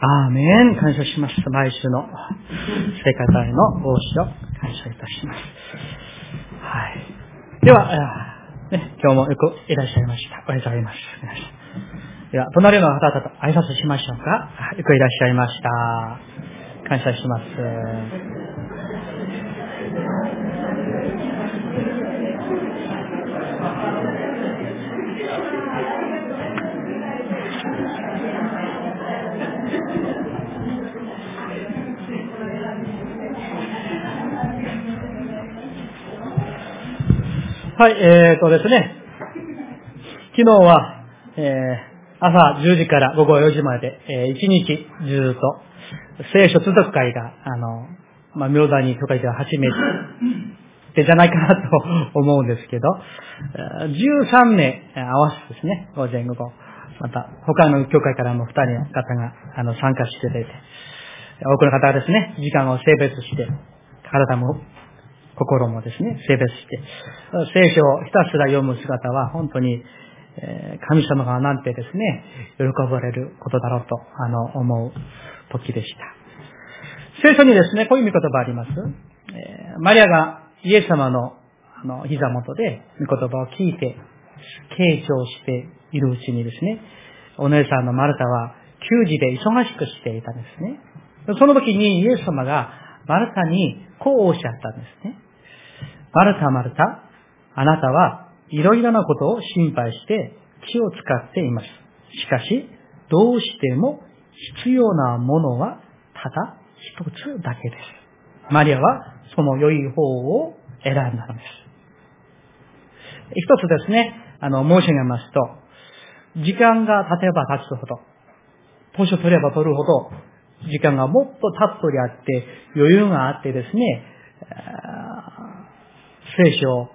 アーメン。感謝します。毎週の聖歌隊の帽子を感謝いたします。はい。では、ね、今日もよくいらっしゃいました。おはようございます。では、隣の方々と挨拶しましょうか。よくいらっしゃいました。感謝します。はい、えーとですね、昨日は、えー、朝10時から午後4時まで、えー、1日ずっと、聖書通読会が、あの、まあ、明大に教会では初めてじゃないかなと思うんですけど、13名合わせてですね、午前午後。また、他の教会からも2人の方があの参加していただいて、多くの方がですね、時間を性別して、体も心もですね、性別して、聖書をひたすら読む姿は本当に、え神様がなんてですね、喜ばれることだろうと、あの、思う時でした。聖書にですね、こういう見言葉あります。えマリアがイエス様のあの膝元で御言葉を聞いて、傾聴しているうちにですね、お姉さんのマルタは給仕で忙しくしていたんですね。その時にイエス様がマルタにこうおっしゃったんですね。マルタマルタ、あなたはいろいろなことを心配して気を使っています。しかし、どうしても必要なものはただ一つだけです。マリアはその良い方を選んだのです。一つですね、あの、申し上げますと、時間が経てば経つほど、年を取れば取るほど、時間がもっとたっぷりあって、余裕があってですね、聖書を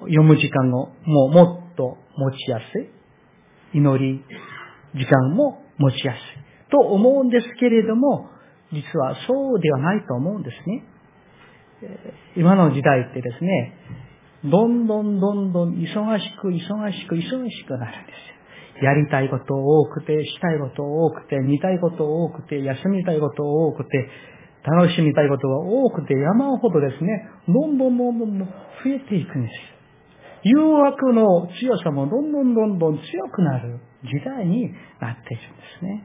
読む時間をもうもっと持ちやすい。祈り、時間も持ちやすい。と思うんですけれども、実はそうではないと思うんですね。今の時代ってですね、どんどんどんどん忙しく忙しく忙しくなるんですよ。やりたいこと多くて、したいこと多くて、見たいこと多くて、休みたいこと多くて、楽しみたいことが多くて山ほどですね、どんどんどんどん増えていくんです。誘惑の強さもどんどんどんどん強くなる時代になっているんですね。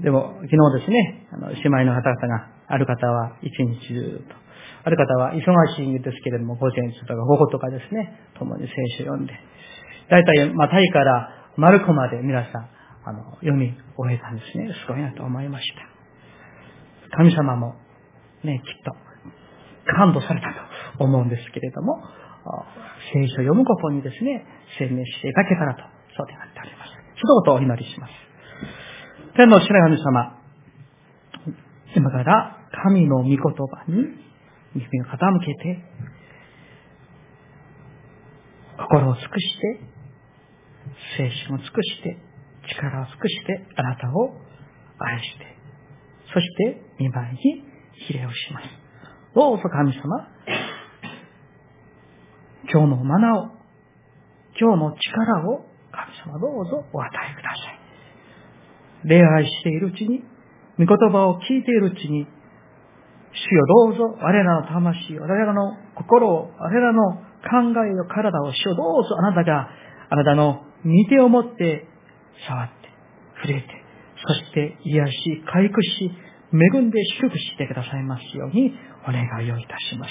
でも、昨日ですね、あの、姉妹の方々が、ある方は一日中と、ある方は忙しいんですけれども、午前中とか午後とかですね、共に聖書を読んで、大体、まあ、タイからマルコまで皆さん、あの、読み終えたんですね。すごいなと思いました。神様もね、きっと感動されたと思うんですけれども、聖書を読むことにですね、専念していただけたらと、そうでなっております。一言お祈りします。天の白神様、今から神の御言葉に耳を傾けて、心を尽くして、精神を尽くして、力を尽くして、あなたを愛して、そして見舞いに比例をします。どうぞ神様、今日のマナを、今日の力を神様どうぞお与えください。礼拝しているうちに、御言葉を聞いているうちに、主よどうぞ我らの魂、我らの心を、我らの考えを、体を、主よどうぞあなたが、あなたの見てを持って触って、触れて、そして癒し、回復し、恵んで祝福してくださいますようにお願いをいたします。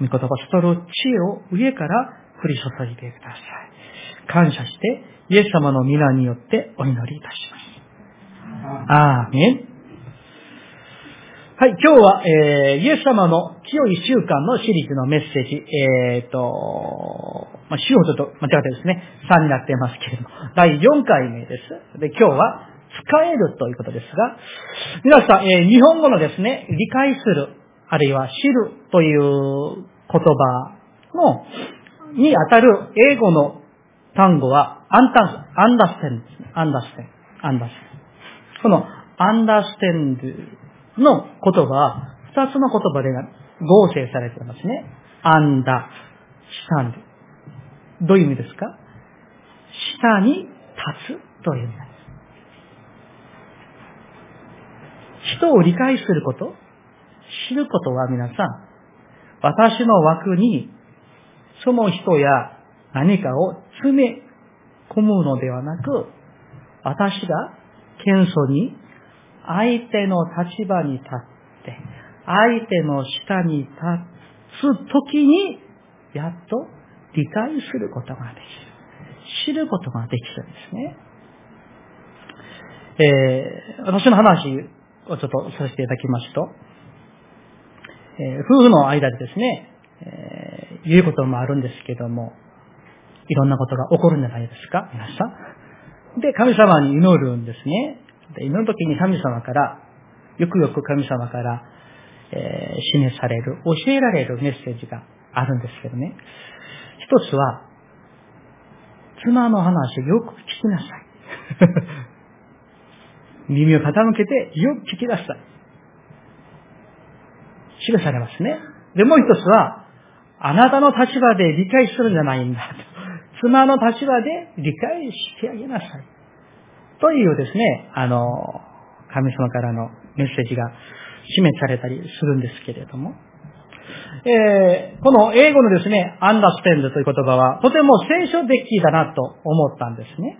御言葉悟る知恵を上から降り注いでください。感謝して、イエス様の皆によってお祈りいたします。アーメン。はい、今日は、えー、イエス様の清い習慣のシリーズのメッセージ、えっ、ー、と、まあ、週をちょっと間違ってですね、3になってますけれども、第4回目です。で、今日は、使えるということですが、皆さん、えー、日本語のですね、理解する、あるいは知るという言葉の、に当たる英語の単語は、アンタアンダステンアンダステンアンダステンこのアンダステンドの言葉は、二つの言葉で合成されていますね。アンダースタンド。どういう意味ですか？下に立つという意味です。人を理解すること、知ることは皆さん、私の枠にその人や何かを詰め込むのではなく、私が謙遜に相手の立場に立って、相手の下に立つときに、やっと理解することができる。知ることができるんですね。えー、私の話をちょっとさせていただきますと、え、夫婦の間でですね、えー、言うこともあるんですけども、いろんなことが起こるんじゃないですか、皆さん。で、神様に祈るんですね。で祈るときに神様から、よくよく神様から、えー、示される、教えられるメッセージがあるんですけどね。一つは、妻の話をよく聞きなさい。耳を傾けてよく聞きなさい。記されますね。で、もう一つは、あなたの立場で理解するんじゃないんだ。妻の立場で理解してあげなさい。というですね、あの、神様からのメッセージが示されたりするんですけれども、えー、この英語のですね、understand という言葉は、とても聖書的だなと思ったんですね。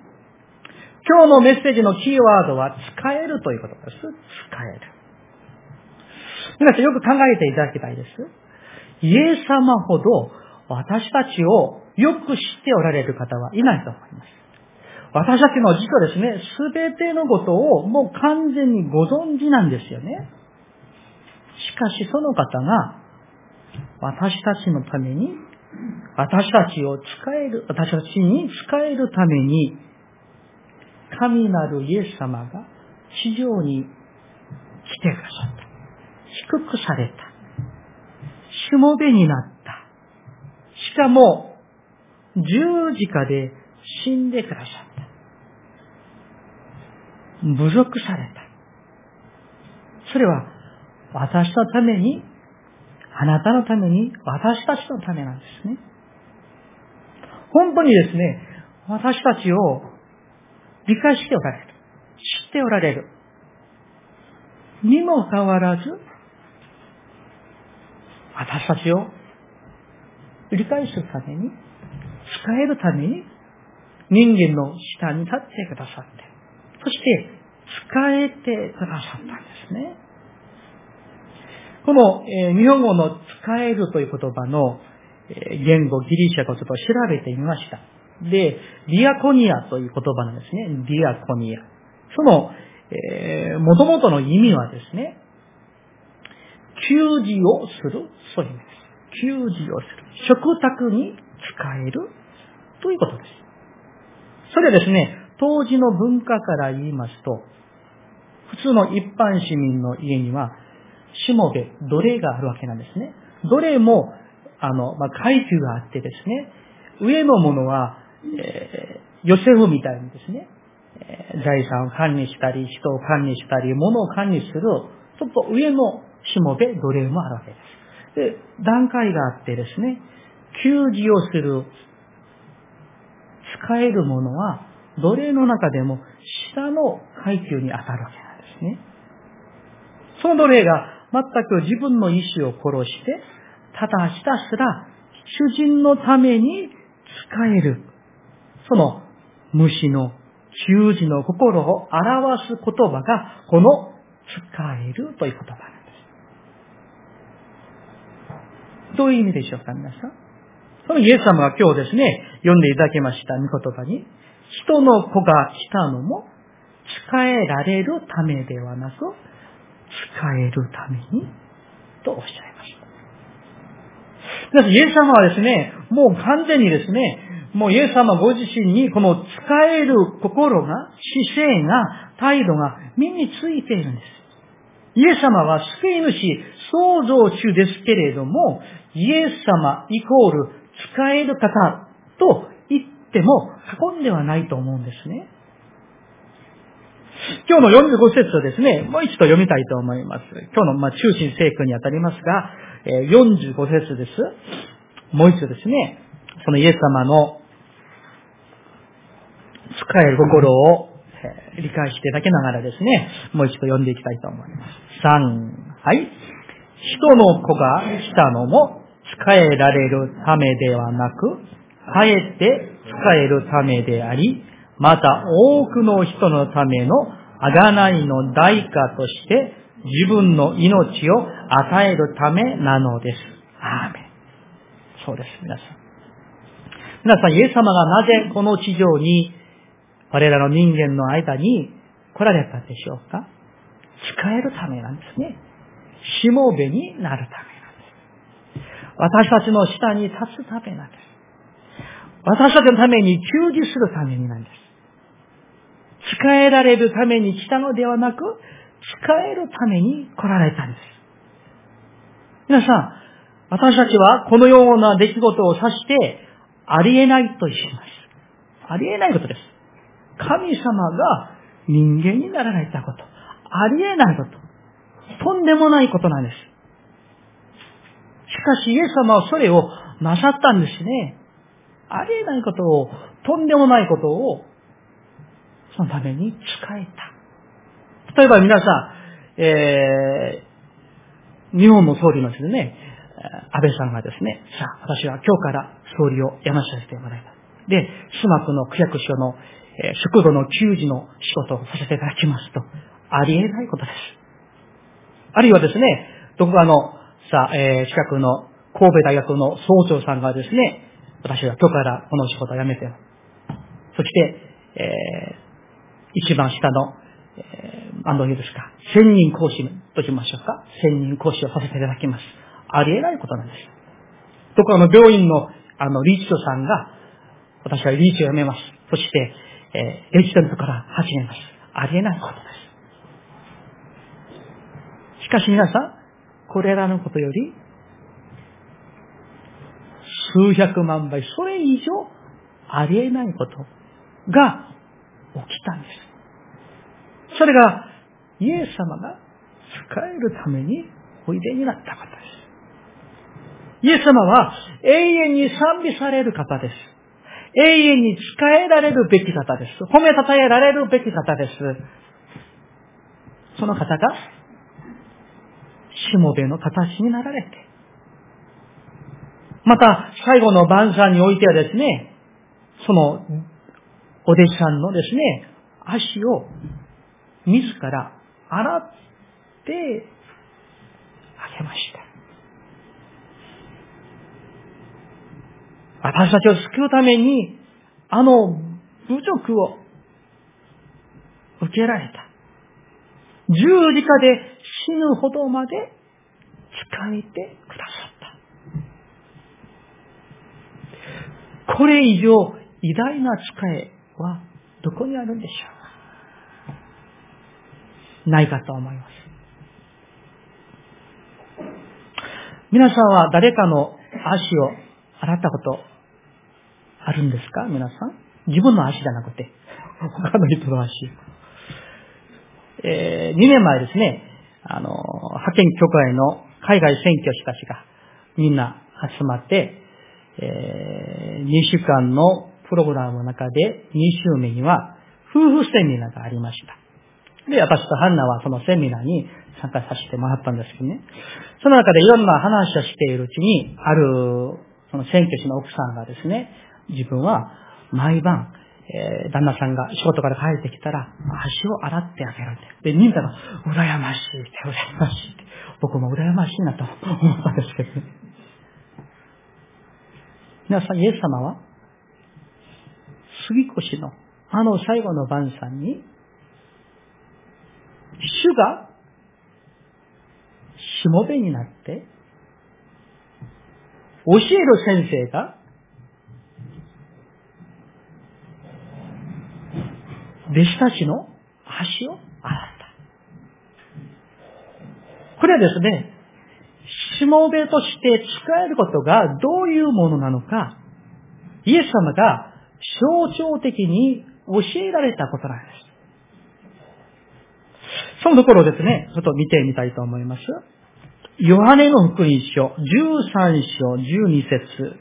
今日のメッセージのキーワードは、使えるということです。使える。皆さんよく考えていただきたいです。イエス様ほど私たちをよく知っておられる方はいないと思います。私たちの実はですね、すべてのことをもう完全にご存知なんですよね。しかしその方が私たちのために、私たちを使える、私たちに使えるために、神なるイエス様が地上に来てくださった。低くされた。しもべになった。しかも、十字架で死んでくださった。侮辱された。それは、私のために、あなたのために、私たちのためなんですね。本当にですね、私たちを理解しておられる。知っておられる。にもかかわらず、私たちを理解するために、使えるために、人間の下に立ってくださって、そして使えてくださったんですね。この、えー、日本語の使えるという言葉の、えー、言語、ギリシャ語ちょっと調べてみました。で、ディアコニアという言葉なんですね。ディアコニア。その、えー、元々の意味はですね、給仕をする、そういう意味です。給仕をする。食卓に使えるということです。それはですね、当時の文化から言いますと、普通の一般市民の家には、しもべ、奴隷があるわけなんですね。奴隷も、あの、まあ、階級があってですね、上のものは、えー、ヨセフみたいにですね、え、財産を管理したり、人を管理したり、物を管理する、ちょっと上のしもべ、奴隷もあるわけです。で、段階があってですね、給仕をする、使えるものは、奴隷の中でも下の階級に当たるわけなんですね。その奴隷が全く自分の意志を殺して、ただひたすら主人のために使える。その虫の給仕の心を表す言葉が、この使えるという言葉なんです。どういう意味でしょうか、皆さん？そのイエス様が今日ですね、読んでいただきました御言葉に、人の子が来たのも、使えられるためではなく、使えるために、とおっしゃいました。イエス様はですね、もう完全にですね、もうイエス様ご自身にこの使える心が、姿勢が、態度が身についているんです。イエス様は救い主、創造主ですけれども、イエス様イコール使える方と言っても過言ではないと思うんですね。今日の45節をですね、もう一度読みたいと思います。今日のま中心聖句にあたりますが、45節です。もう一度ですね、そのイエス様の使える心を、理解していただけながらですね、もう一度読んでいきたいと思います。3、はい。人の子が来たのも、使えられるためではなく、かえて使えるためであり、また多くの人のための贖いの代価として自分の命を与えるためなのです。アーメン。そうです、皆さん。皆さん、イエス様がなぜこの地上に我らの人間の間に来られたでしょうか？使えるためなんですね。しもべになるためなんです。私たちの下に立つためなんです。私たちのために給仕するためになんです。使えられるために来たのではなく、使えるために来られたんです。皆さん、私たちはこのような出来事を指して、ありえないと言います。ありえないことです。神様が人間になられたこと。ありえないこと。とんでもないことなんです。しかし、イエス様はそれをなさったんですね。ありえないことを、とんでもないことをそのために使えた。例えば皆さん、えー、日本の総理のですね、安倍さんがですね、さあ、私は今日から総理を辞まさせてもらいます。で、スマクの区役所の、え、食堂の給仕の仕事をさせていただきますと、ありえないことです。あるいはですね、どこかの、さ、えー、近くの神戸大学の総長さんがですね、私は今日からこの仕事を辞めて、そして、えー、一番下の、えー、何度言うですか、千人講師としましょうか。千人講師をさせていただきます。ありえないことなんです。とかの病院の、あの、理事長さんが、私は理事長を辞めます。そして、えー、レジデントから始めます。ありえないことです。しかし皆さん、これらのことより、数百万倍、それ以上ありえないことが起きたんです。それが、イエス様が使えるためにおいでになった方です。イエス様は永遠に賛美される方です。永遠に使えられるべき方です。褒めたたえられるべき方です。その方が、しもべの形になられて、また、最後の晩餐においてはですね、そのお弟子さんのですね、足を自ら洗ってあげました。私たちを救うために、あの侮辱を受けられた。十字架で死ぬほどまで使えてくださった。これ以上偉大な使えはどこにあるんでしょうないかと思います。皆さんは誰かの足を洗ったことあるんですか？皆さん？自分の足じゃなくて、他の人の足。えー、2年前ですね、あの、派遣協会の海外選挙師たちがみんな集まって、えー、2週間のプログラムの中で2週目には夫婦セミナーがありました。で、私とハンナはそのセミナーに参加させてもらったんですけどね。その中でいろんな話をしているうちに、ある、その選挙師の奥さんがですね、自分は毎晩、えー、旦那さんが仕事から帰ってきたら、足を洗ってあげるって。で、みんなが、羨ましいって、羨ましいって。僕も羨ましいなと思ったんですけどね。皆さん、イエス様は杉越のあの最後の晩餐に、主がしもべになって、教える先生が、弟子たちの足を洗った。これはですね、しもべとして使えることがどういうものなのか、イエス様が象徴的に教えられたことなんです。そのところですね、ちょっと見てみたいと思います。ヨハネの福音書、13章12節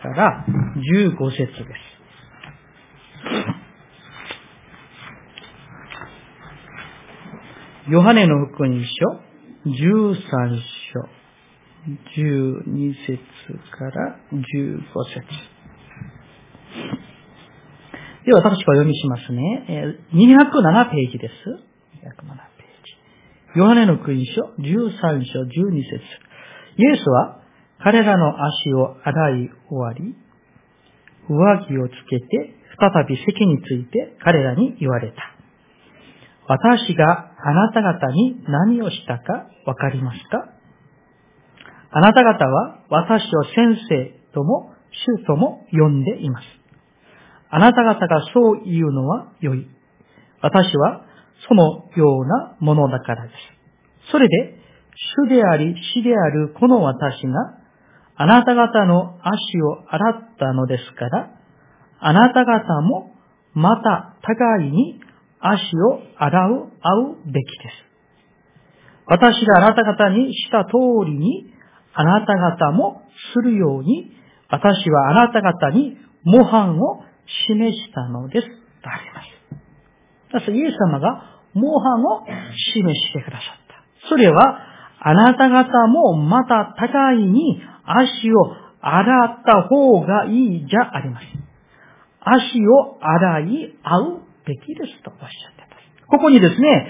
から15節です。ヨハネの福音書、13章、12節から15節。では、私がお読みしますね。207ページです。207。ヨハネの福音書、13章、12節。イエスは、彼らの足を洗い終わり、上着をつけて、再び席について彼らに言われた。私があなた方に何をしたかわかりますか？あなた方は私を先生とも主とも呼んでいます。あなた方がそう言うのは良い。私はそのようなものだからです。それで、主であり死であるこの私があなた方の足を洗ったのですから、あなた方もまた互いに足を洗う、合うべきです。私があなた方にした通りに、あなた方もするように、私はあなた方に模範を示したのです。とあります。イエス様が模範を示してくださった。それは、あなた方もまた互いに足を洗った方がいいじゃありません。足を洗い合うべきですとおっしゃっています。ここにですね、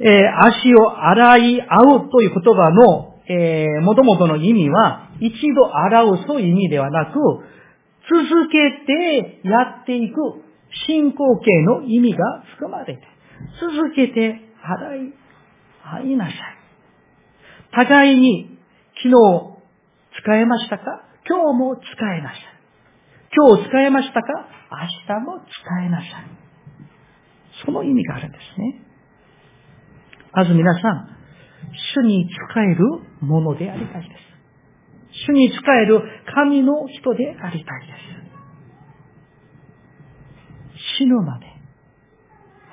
えー、足を洗い合うという言葉の、えー、元々の意味は、一度洗うという意味ではなく、続けてやっていく進行形の意味が含まれて、続けて洗い合いなさい。互いに昨日使えましたか？今日も使えなさい。今日使えましたか？明日も使えなさい。その意味があるんですね。まず皆さん、主に使えるものでありたいです。主に使える神の人でありたいです。死ぬまで、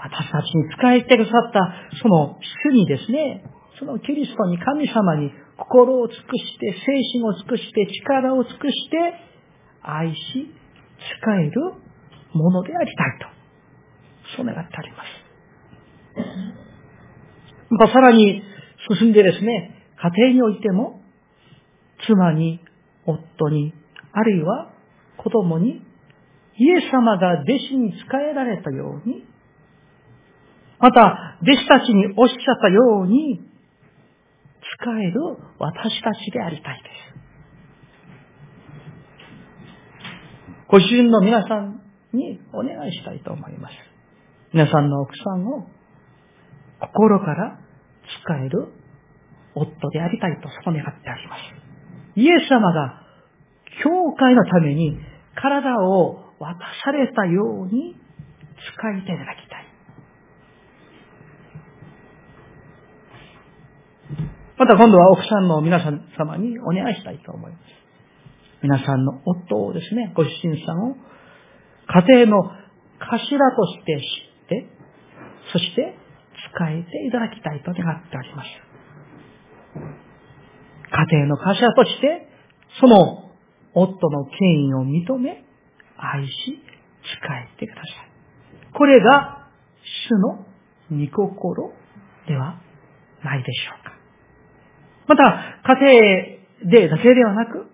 私たちに使えてくださったその主にですね、そのキリストに神様に心を尽くして、精神を尽くして、力を尽くして、愛し、使えるものでありたいと。そう願ってあります。またさらに進んでですね、家庭においても、妻に、夫に、あるいは子供に、イエス様が弟子に仕えられたように、また、弟子たちにおっしゃったように、使える私たちでありたいです。ご主人の皆さんにお願いしたいと思います。皆さんの奥さんを心から使える夫でありたいとそう願ってあります。イエス様が教会のために体を渡されたように使いていただきたい。また今度は奥さんの皆様にお願いしたいと思います。皆さんの夫をですね、ご主人さんを家庭の頭として知って、そして使えていただきたいと願っております。家庭の頭として、その夫の権威を認め、愛し、使えてください。これが主の御心ではないでしょうか。また、家庭でだけではなく、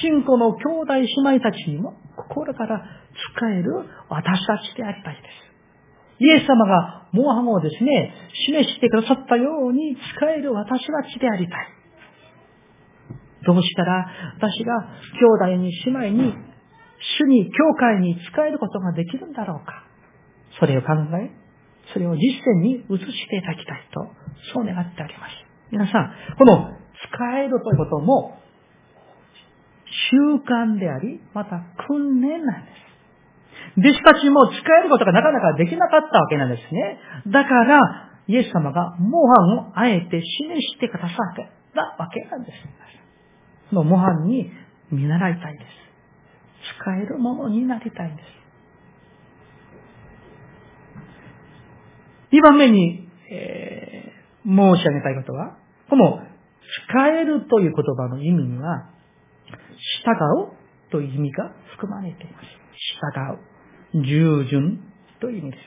信仰の兄弟姉妹たちにも心から使える私たちでありたいです。イエス様がモアハをですね、示してくださったように使える私たちでありたい。どうしたら私が兄弟に姉妹に、主に、教会に使えることができるんだろうか。それを考え、それを実践に移していただきたいと、そう願っております。皆さん、この使えるということも、習慣であり、また訓練なんです。弟子たちも使えることがなかなかできなかったわけなんですね。だから、イエス様が模範をあえて示してくださったわけなんです。その模範に見習いたいです。使えるものになりたいんです。二番目に、えー、申し上げたいことは、この使えるという言葉の意味には、従うという意味が含まれています。従う。従順という意味です。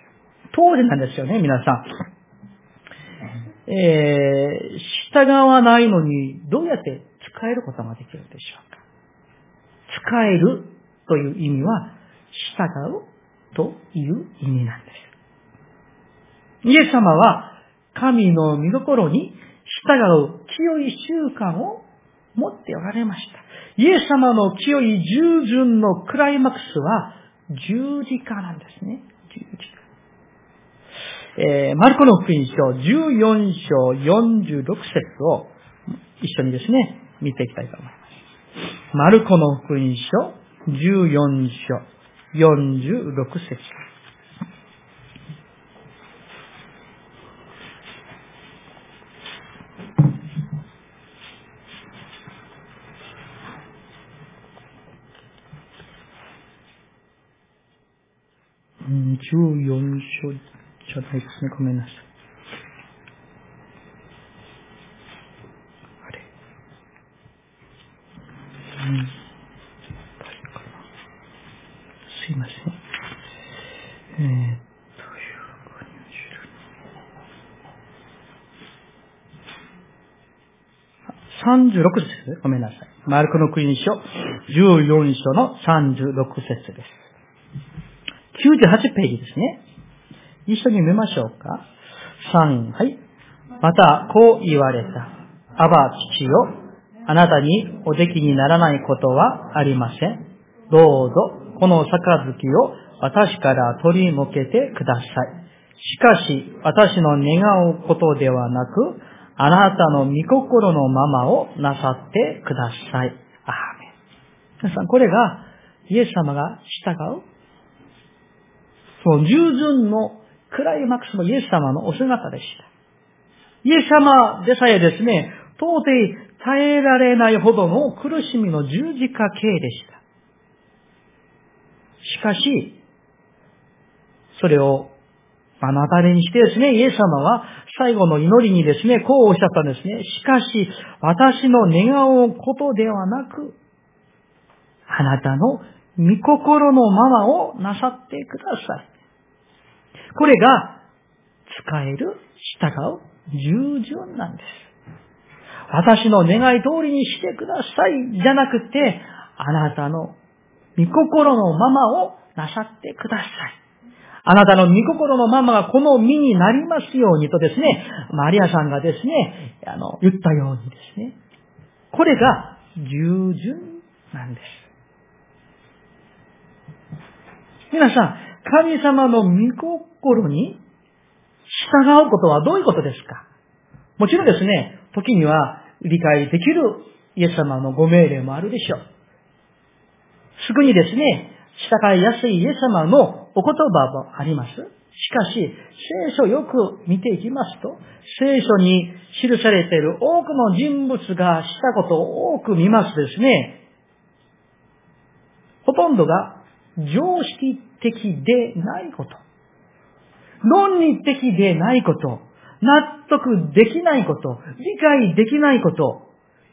当然なんですよね、皆さん。えー、従わないのにどうやって使えることができるでしょうか使えるという意味は、従うという意味なんです。イエス様は神の見心に従う清い習慣を持っておられました。イエス様の清い従順のクライマックスは十字架なんですね。十字架。えー、マルコの福音書14章46節を一緒にですね、見ていきたいと思います。マルコの福音書14章46節14章じゃないですね。ごめんなさい。あれ？すいません。えー、っと、36節です。ごめんなさい。マルコの福音書14章の36節です。98ページですね。一緒に見ましょうか。3、はい。また、こう言われた。アバ父よ、あなたにおできにならないことはありません。どうぞ、この杯を私から取り除けてください。しかし、私の願うことではなく、あなたの御心のままをなさってください。アーメン。皆さん、これが、イエス様が従うその従順のクライマックスのイエス様のお姿でした。イエス様でさえですね、到底耐えられないほどの苦しみの十字架形でした。しかし、それを目の当たりにしてですね、イエス様は最後の祈りにですね、こうおっしゃったんですね。しかし、私の願うことではなく、あなたの御心のままをなさってください。これが使える、従う、従順なんです。私の願い通りにしてください、じゃなくて、あなたの御心のままをなさってください。あなたの御心のままがこの身になりますようにとですね、マリアさんがですね、あの、言ったようにですね、これが従順なんです。皆さん、神様の御心に従うことはどういうことですか？もちろんですね、時には理解できるイエス様のご命令もあるでしょう。すぐにですね、従いやすいイエス様のお言葉もあります。しかし、聖書よく見ていきますと、聖書に記されている多くの人物がしたことを多く見ますですね、ほとんどが常識的でないこと。論理的でないこと。納得できないこと。理解できないこと。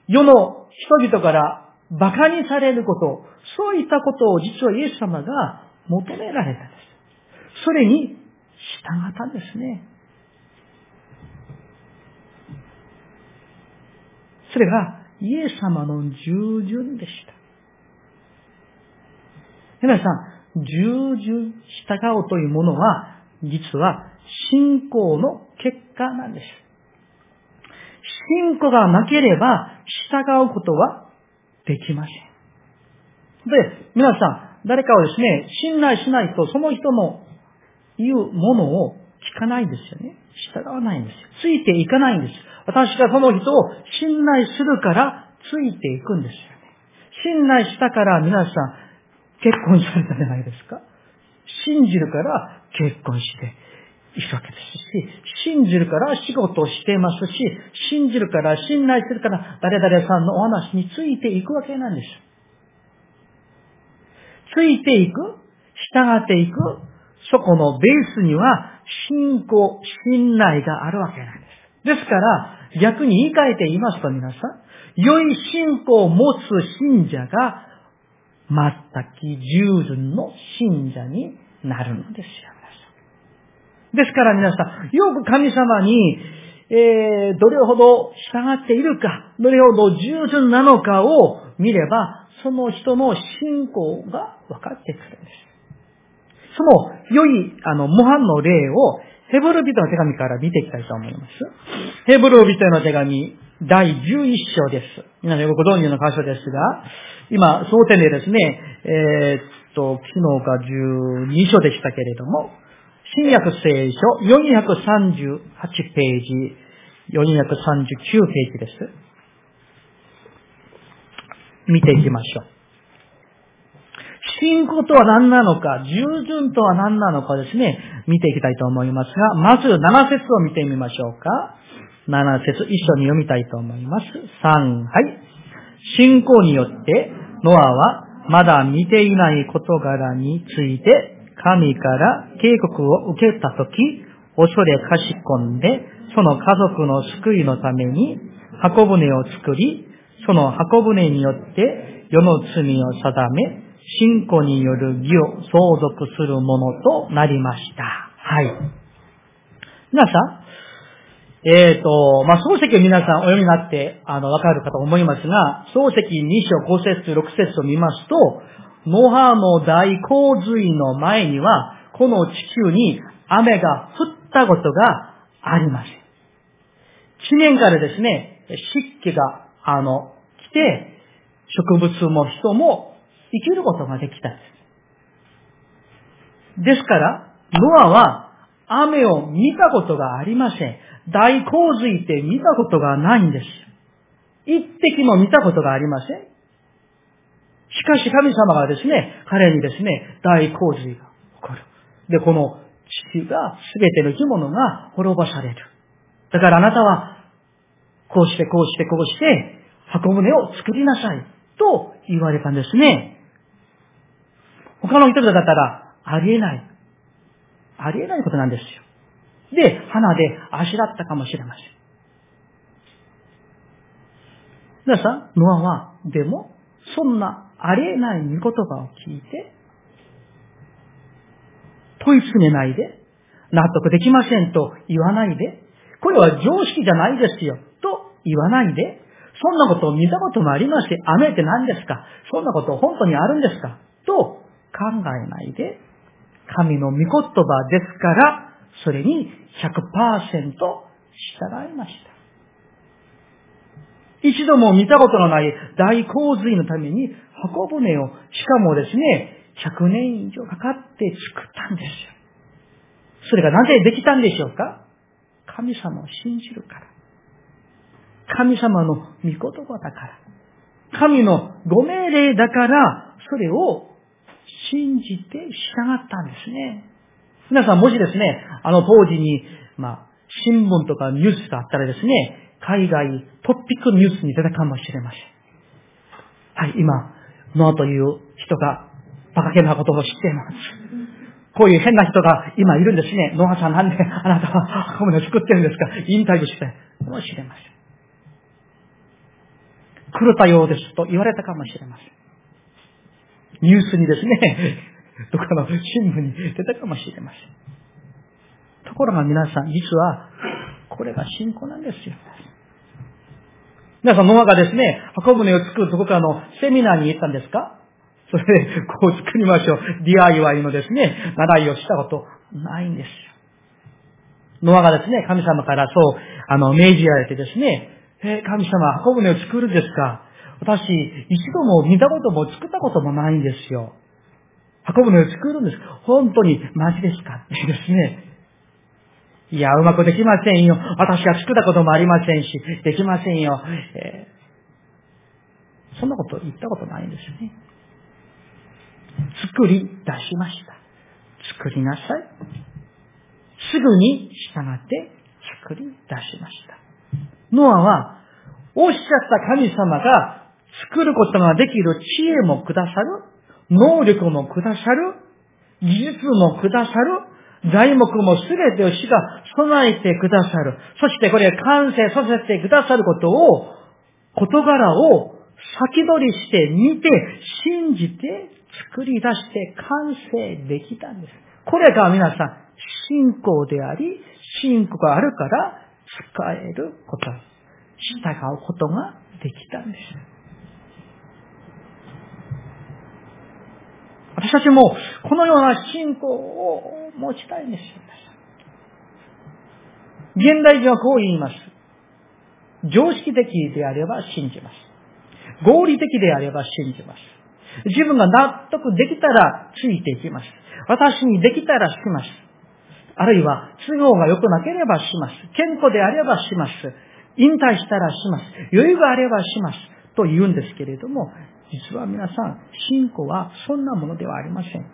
世の人々から馬鹿にされること。そういったことを実はイエス様が求められたんです。それに従ったんですね。それがイエス様の従順でした。皆さん、従順従うというものは、実は信仰の結果なんです。信仰がなければ従うことはできません。で、皆さん、誰かをですね、信頼しないとその人の言うものを聞かないんですよね。従わないんですよ。ついていかないんです。私がその人を信頼するからついていくんですよね。信頼したから皆さん、結婚されたじゃないですか。信じるから結婚していくわけですし、信じるから仕事をしていますし、信じるから信頼するから誰々さんのお話についていくわけなんです。ついていく、従っていく、そこのベースには信仰、信頼があるわけなんです。ですから、逆に言い換えて言いますと皆さん、良い信仰を持つ信者が全く従順の信者になるのですよ。ですから皆さん、よく神様に、えー、どれほど従っているか、どれほど従順なのかを見れば、その人の信仰が分かってくるんです。その良い、あの、模範の例を、ヘブル人の手紙から見ていきたいと思います。ヘブル人の手紙、第11章です。皆さんよくご存知の箇所ですが、今、争点でですね、えー、っと、昨日か12章でしたけれども、新約聖書438ページ、439ページです。見ていきましょう。信仰とは何なのか、従順とは何なのかですね、見ていきたいと思いますが、まず7節を見てみましょうか。7節一緒に読みたいと思います。3、はい。信仰によって、ノアはまだ見ていない事柄について、神から警告を受けたとき、恐れかし込んで、その家族の救いのために、箱舟を作り、その箱舟によって世の罪を定め、信仰による義を相続するものとなりました。はい。皆さん、えっ、ー、と、まあ、漱石を皆さんお読みになって、あの、わかるかと思いますが、漱石2章5節6節を見ますと、ノハの大洪水の前には、この地球に雨が降ったことがありません。地面からですね、湿気が、あの、来て、植物も人も生きることができたです。から、ノアは雨を見たことがありません。大洪水って見たことがないんです。一滴も見たことがありません。しかし神様がですね、彼にですね、大洪水が起こる。で、この地球が全ての生き物が滅ぼされる。だからあなたは、こうしてこうしてこうして、箱舟を作りなさい。と言われたんですね。他の人々だったら、ありえない。ありえないことなんですよ。で、花であしらったかもしれません。皆さん、ノアは、でも、そんなありえない御言葉を聞いて、問い詰めないで、納得できませんと言わないで、これは常識じゃないですよ、と言わないで、そんなことを見たこともありまして、雨って何ですか？そんなこと本当にあるんですか？と考えないで、神の御言葉ですから、それに100%従いました。一度も見たことのない大洪水のために箱舟を、しかもですね、100年以上かかって作ったんですよ。それがなぜできたんでしょうか？神様を信じるから。神様の御言葉だから。神のご命令だから、それを信じて従ったんですね。皆さんもしですね、あの当時に、まあ、新聞とかニュースがあったらですね、海外トピックニュースに出たかもしれません。はい、今、ノアという人が馬鹿げなことを知っています。こういう変な人が今いるんですね。ノアさんなんであなたはこういうの作ってるんですかインタビューして。かもしれません。狂ったようですと言われたかもしれません。ニュースにですね、どこかの新聞に出たかもしれません。ところが皆さん、実は、これが信仰なんですよ。皆さん、ノアがですね、箱舟を作るどこかのセミナーに行ったんですか？それで、こう作りましょう。DIY のですね、習いをしたことないんですよ。ノアがですね、神様からそう、あの、命じられてですね、え神様、箱舟を作るんですか？私、一度も見たことも作ったこともないんですよ。箱舟を作るんです。本当にマジですかってですね。いや、うまくできませんよ。私は作ったこともありませんし、できませんよ。えー、そんなこと言ったことないんですよね。作り出しました。作りなさい。すぐに従って作り出しました。ノアは、おっしゃった神様が作ることができる知恵もくださる、能力もくださる、技術もくださる、材木もすべてを死が備えてくださる。そしてこれ完成させてくださることを、事柄を先取りして見て、信じて作り出して完成できたんです。これが皆さん、信仰であり、信仰があるから使えること、従うことができたんです。私たちもこのような信仰を持ちたいんですよ。現代人はこう言います。常識的であれば信じます。合理的であれば信じます。自分が納得できたらついていきます。私にできたらします。あるいは都合が良くなければします。健康であればします。引退したらします。余裕があればします。と言うんですけれども、実は皆さん、信仰はそんなものではありません。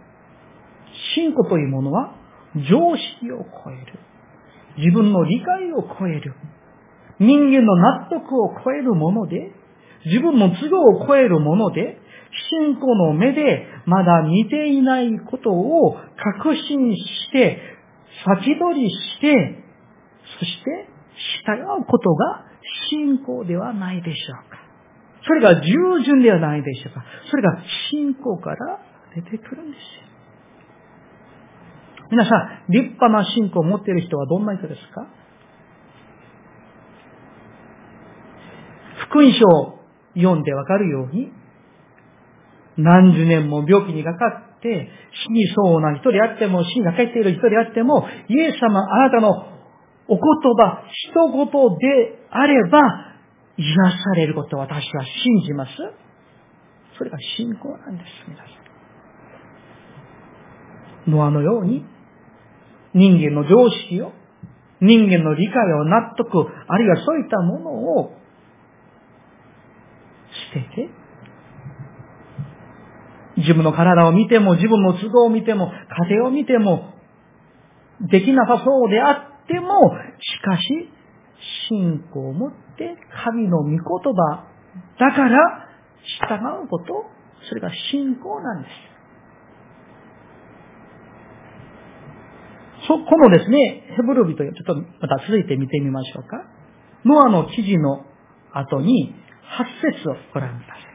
信仰というものは常識を超える。自分の理解を超える。人間の納得を超えるもので、自分の都合を超えるもので、信仰の目でまだ見ていないことを確信して、先取りして、そして従うことが信仰ではないでしょう。それが従順ではないでしょうか。それが信仰から出てくるんですよ。皆さん、立派な信仰を持っている人はどんな人ですか？福音書を読んでわかるように、何十年も病気にかかって、死にそうな人であっても、死にかけている人であっても、イエス様、あなたのお言葉、一言であれば、癒されることを私は信じます。それが信仰なんです、皆さん。ノアのように、人間の常識を、人間の理解を納得、あるいはそういったものを捨てて、自分の体を見ても、自分の都合を見ても、家庭を見ても、できなさそうであっても、しかし、信仰を持って神の御言葉だから従うこと、それが信仰なんです。そ、このですね、ヘブル人、ちょっとまた続いて見てみましょうか。ノアの記事の後に、8節をご覧ください。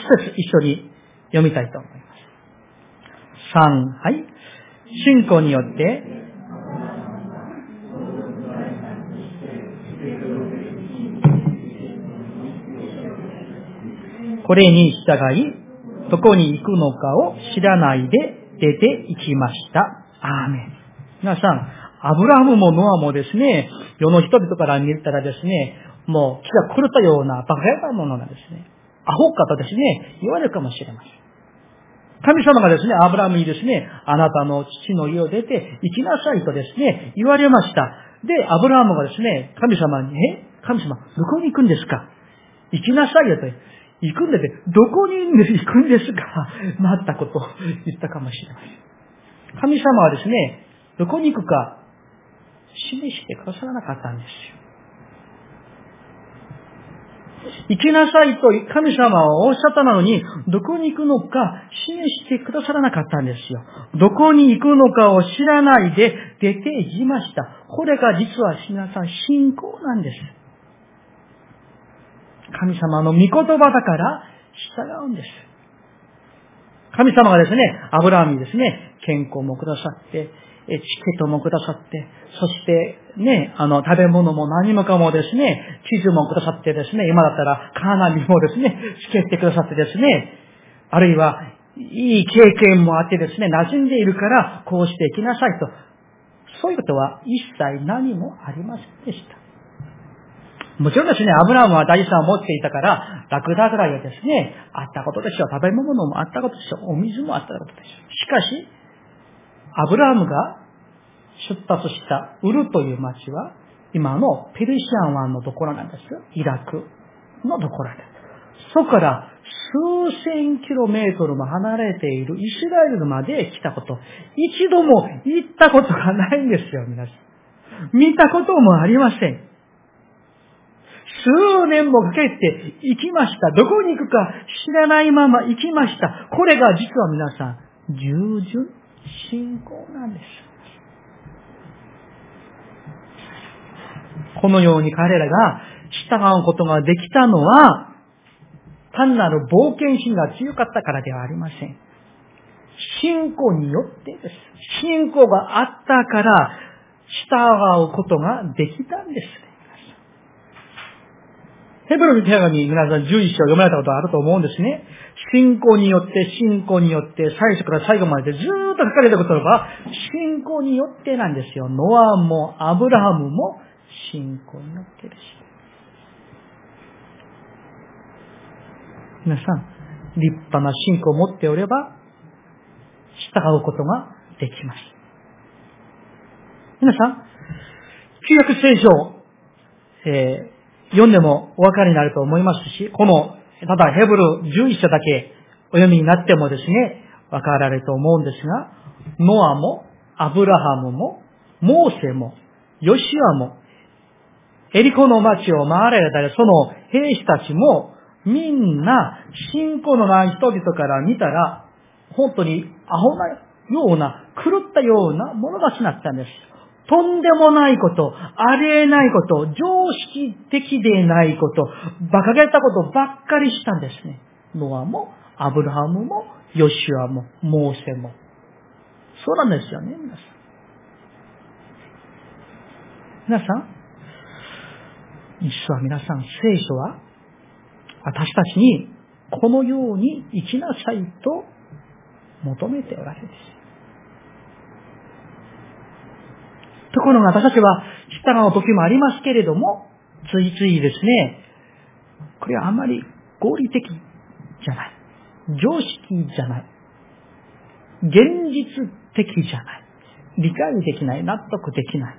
8節一緒に読みたいと思います。3、はい。信仰によって、これに従い、どこに行くのかを知らないで出て行きました。アーメン。皆さん、アブラハムもノアもですね、世の人々から見たらですね、もう気が狂ったようなバカやなものなんですね。アホかとですね、言われるかもしれません。神様がですね、アブラハムにですね、あなたの父の家を出て行きなさいとですね、言われました。で、アブラハムがですね、神様に、え神様、どこに行くんですか？行きなさいよと。行くんでて、どこに行くんですか？なったことを言ったかもしれません。神様はですね、どこに行くか示してくださらなかったんですよ。行きなさいと神様はおっしゃったのに、どこに行くのか示してくださらなかったんですよ。どこに行くのかを知らないで出て行きました。これが実は皆さん信仰なんです。神様の御言葉だから従うんです。神様がですね、アブラハムにですね、健康もくださって、チケットもくださって、そしてね、あの、食べ物も何もかもですね、地図もくださってですね、今だったらカーナビもですね、つけてくださってですね、あるいは、いい経験もあってですね、馴染んでいるから、こうしていきなさいと。そういうことは一切何もありませんでした。もちろんですね、アブラムは大地さを持っていたから、ラクダぐらいはですね、あったことでしょう。食べ物もあったことでしょう。お水もあったことでしょう。しかし、アブラムが出発したウルという町は、今のペルシアン湾のところなんですよ。イラクのところです。そこから数千キロメートルも離れているイスラエルまで来たこと、一度も行ったことがないんですよ、皆さん。見たこともありません。数年もかけて行きました。どこに行くか知らないまま行きました。これが実は皆さん、従順信仰なんです。このように彼らが従うことができたのは、単なる冒険心が強かったからではありません。信仰によってです。信仰があったから、従うことができたんです。ヘブルの手紙、皆さん11章読まれたことあると思うんですね。信仰によって、信仰によって、最初から最後までずっと書かれたことが、信仰によってなんですよ。ノアもアブラハムも信仰によってです。皆さん、立派な信仰を持っておれば、従うことができます。皆さん、旧約聖書、えー、読んでもお分かりになると思いますし、この、ただヘブル11章だけお読みになってもですね、分かられると思うんですが、ノアも、アブラハムも、モーセも、ヨシアも、エリコの町を回られたり、その兵士たちも、みんな信仰のない人々から見たら、本当にアホなような、狂ったような者たちになったんです。とんでもないこと、ありえないこと、常識的でないこと、馬鹿げたことばっかりしたんですね。ノアも、アブラハムも、ヨシュアも、モーセも。そうなんですよね、皆さん。皆さん、実は皆さん、聖書は、私たちに、このように生きなさいと求めておられるんです。ところが私たちは従う時もありますけれども、ついついですね、これはあまり合理的じゃない。常識じゃない。現実的じゃない。理解できない。納得できない。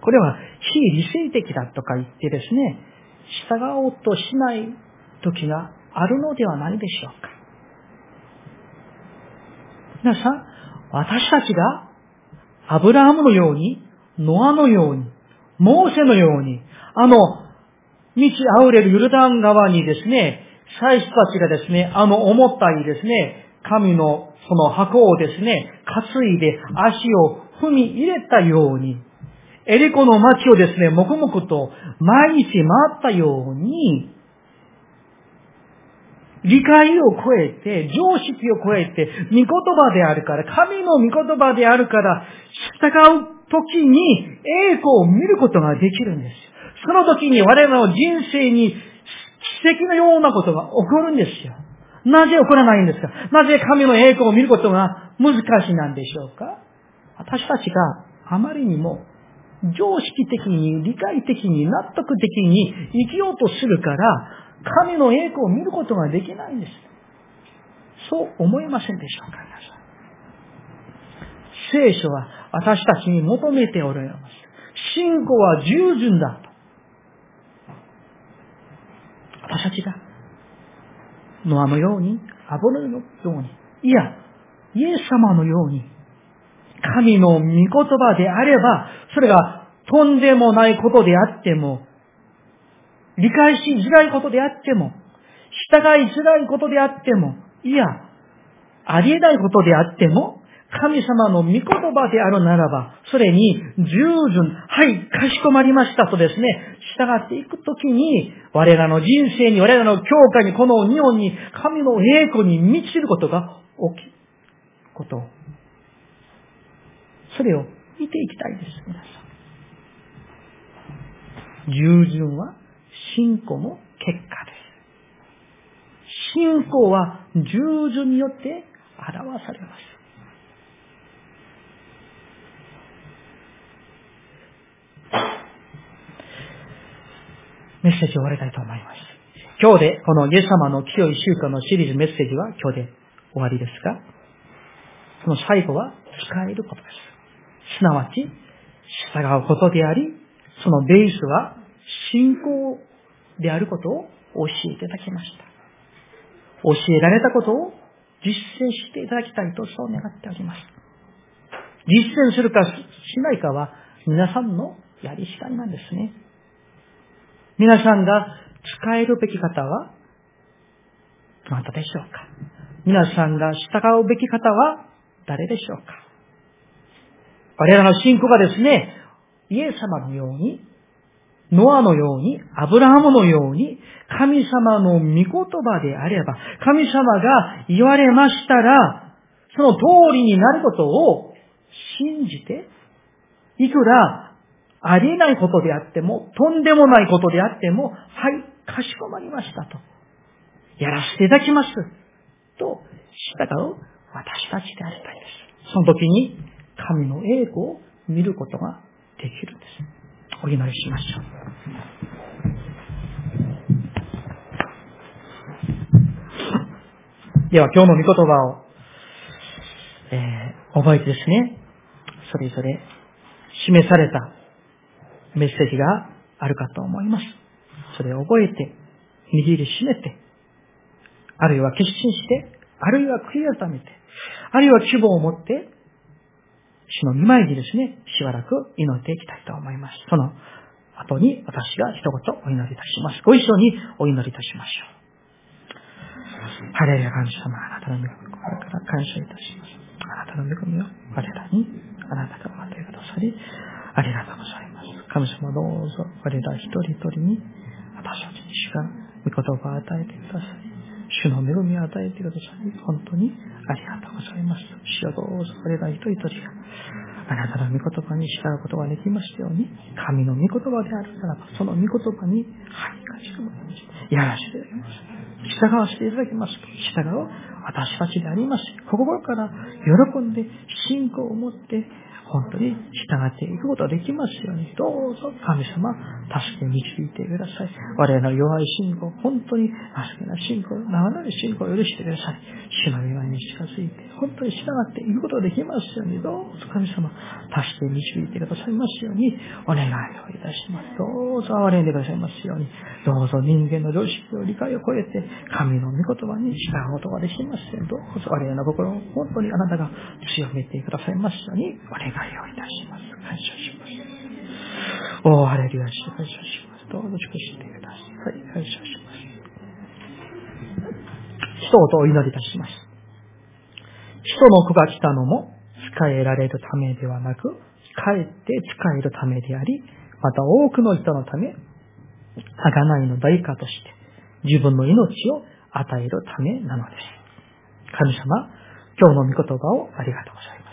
これは非理性的だとか言ってですね、従おうとしない時があるのではないでしょうか。皆さん、私たちがアブラハムのように、ノアのように、モーセのように、あの、道あふれるユルダン川にですね、祭司たちがですね、あの重たいですね、神のその箱をですね、担いで足を踏み入れたように、エリコの町をですね、黙々と毎日回ったように、理解を超えて、常識を超えて、御言葉であるから、神の御言葉であるから、従う時に栄光を見ることができるんです。その時に我々の人生に奇跡のようなことが起こるんですよ。なぜ起こらないんですか？なぜ神の栄光を見ることが難しいなんでしょうか？私たちがあまりにも常識的に、理解的に、納得的に生きようとするから、神の栄光を見ることができないんです。そう思いませんでしょうか、皆さん。聖書は私たちに求めておられます。信仰は従順だと。私たちが、ノアのように、アボルのように、いや、イエス様のように、神の御言葉であれば、それがとんでもないことであっても、理解しづらいことであっても、従いづらいことであっても、いや、ありえないことであっても、神様の御言葉であるならば、それに従順、はい、かしこまりましたとですね、従っていくときに、我らの人生に、我らの教会に、この日本に、神の栄光に満ちることが起きること。それを見ていきたいです、皆さん。従順は信仰の結果です。信仰は従順によって表されます。メッセージを終わりたいと思います。今日でこのイエス様の清い習慣のシリーズメッセージは今日で終わりですが、その最後は使えることです。すなわち、従うことであり、そのベースは信仰であることを教えていただきました。教えられたことを実践していただきたいとそう願っております。実践するかしないかは皆さんのやりしかいなんですね。皆さんが使えるべき方はどなたでしょうか皆さんが従うべき方は誰でしょうか我らの信仰がですね、イエス様のようにノアのように、アブラハムのように、神様の御言葉であれば、神様が言われましたら、その通りになることを信じていくらありえないことであっても、とんでもないことであっても、はい、かしこまりましたと。やらせていただきます。と、従う私たちでありたいです。その時に、神の栄光を見ることができるんです。お祈りしましょう。では今日の御言葉を、えー、覚えてですね、それぞれ示されたメッセージがあるかと思います。それを覚えて、握りしめて、あるいは決心して、あるいは悔い改めて、あるいは希望を持って、主の見舞いにですね、しばらく祈っていきたいと思います。その後に私が一言お祈りいたします。ご一緒にお祈りいたしましょう。ハレルヤ神様、あなたの御心から感謝いたします。あなたの御込みを我らに、あなたが待ってくださり、ありがとうございます。神様どうぞ我ら一人一人に、私たちに主が御言葉を与えてください。主の恵みを与えてください。本当にありがとうございます。主よどうぞ我ら一人一人があなたの御言葉に従うことができましたように、神の御言葉であるならば、その御言葉に、はい、感謝をやらせていただきます。従わせていただきます、従う私たちであります。心から喜んで、信仰を持って、本当に従っていくことができますように、どうぞ神様、助け導いてください。我々の弱い信仰、本当に助けな信仰、長なる信仰を許してください。主の祝いに近づいて、本当に従っていくことができますように、どうぞ神様、助け導いてくださいますように、お願いをいたします。どうぞ憐れんでくださいますように、どうぞ人間の常識を理解を超えて、神の御言葉に従うことができますように、どうぞ我々の心を本当にあなたが強めてくださいますように、お願いいをいたします。感謝します。おー、ハレルヤし感謝します。どうぞ祝してください。感謝します。一言お祈りいたします。人の子が来たのも、使えられるためではなく、かえって使えるためであり、また多くの人のため、贖いの代価として、自分の命を与えるためなのです。神様、今日の御言葉をありがとうございます。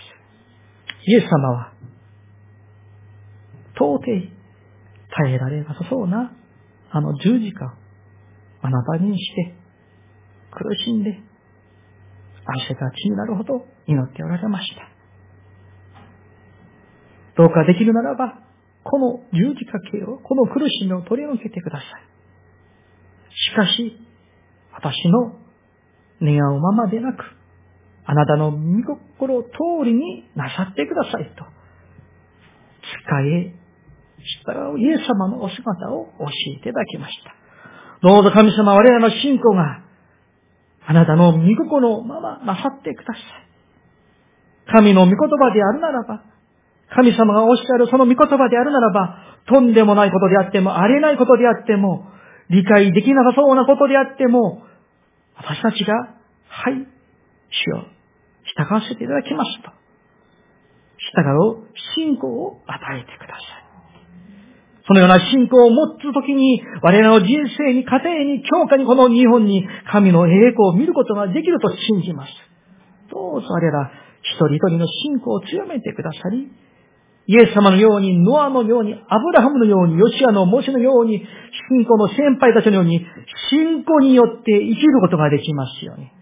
イエス様は、到底耐えられなさそうな、あの十字架をあなたにして、苦しんで、汗が血になるほど祈っておられました。どうかできるならば、この十字架形を、この苦しみを取り除けてください。しかし、私の願うままでなく、あなたの御心通りになさってくださいと、使え、従うイエス様のお姿を教えていただきました。どうぞ神様、我らの信仰が、あなたの御心のままなさってください。神の御言葉であるならば、神様がおっしゃるその御言葉であるならば、とんでもないことであっても、ありえないことであっても、理解できなさそうなことであっても、私たちが、はい、主よう、従わせていただきますと。従う信仰を与えてください。そのような信仰を持つときに、我々の人生に、家庭に、教科に、この日本に、神の栄光を見ることができると信じます。どうぞ我ら、一人一人の信仰を強めてくださり、イエス様のように、ノアのように、アブラハムのように、ヨシアのモシのように、信仰の先輩たちのように、信仰によって生きることができますように。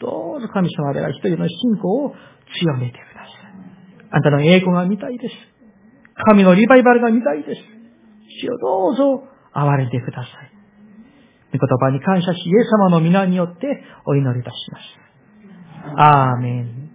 どうぞ神様では一人の信仰を強めてください。あなたの栄光が見たいです。神のリバイバルが見たいです。主をどうぞ憐れてください。御言葉に感謝し、イエス様の皆によってお祈りいたします。アーメン。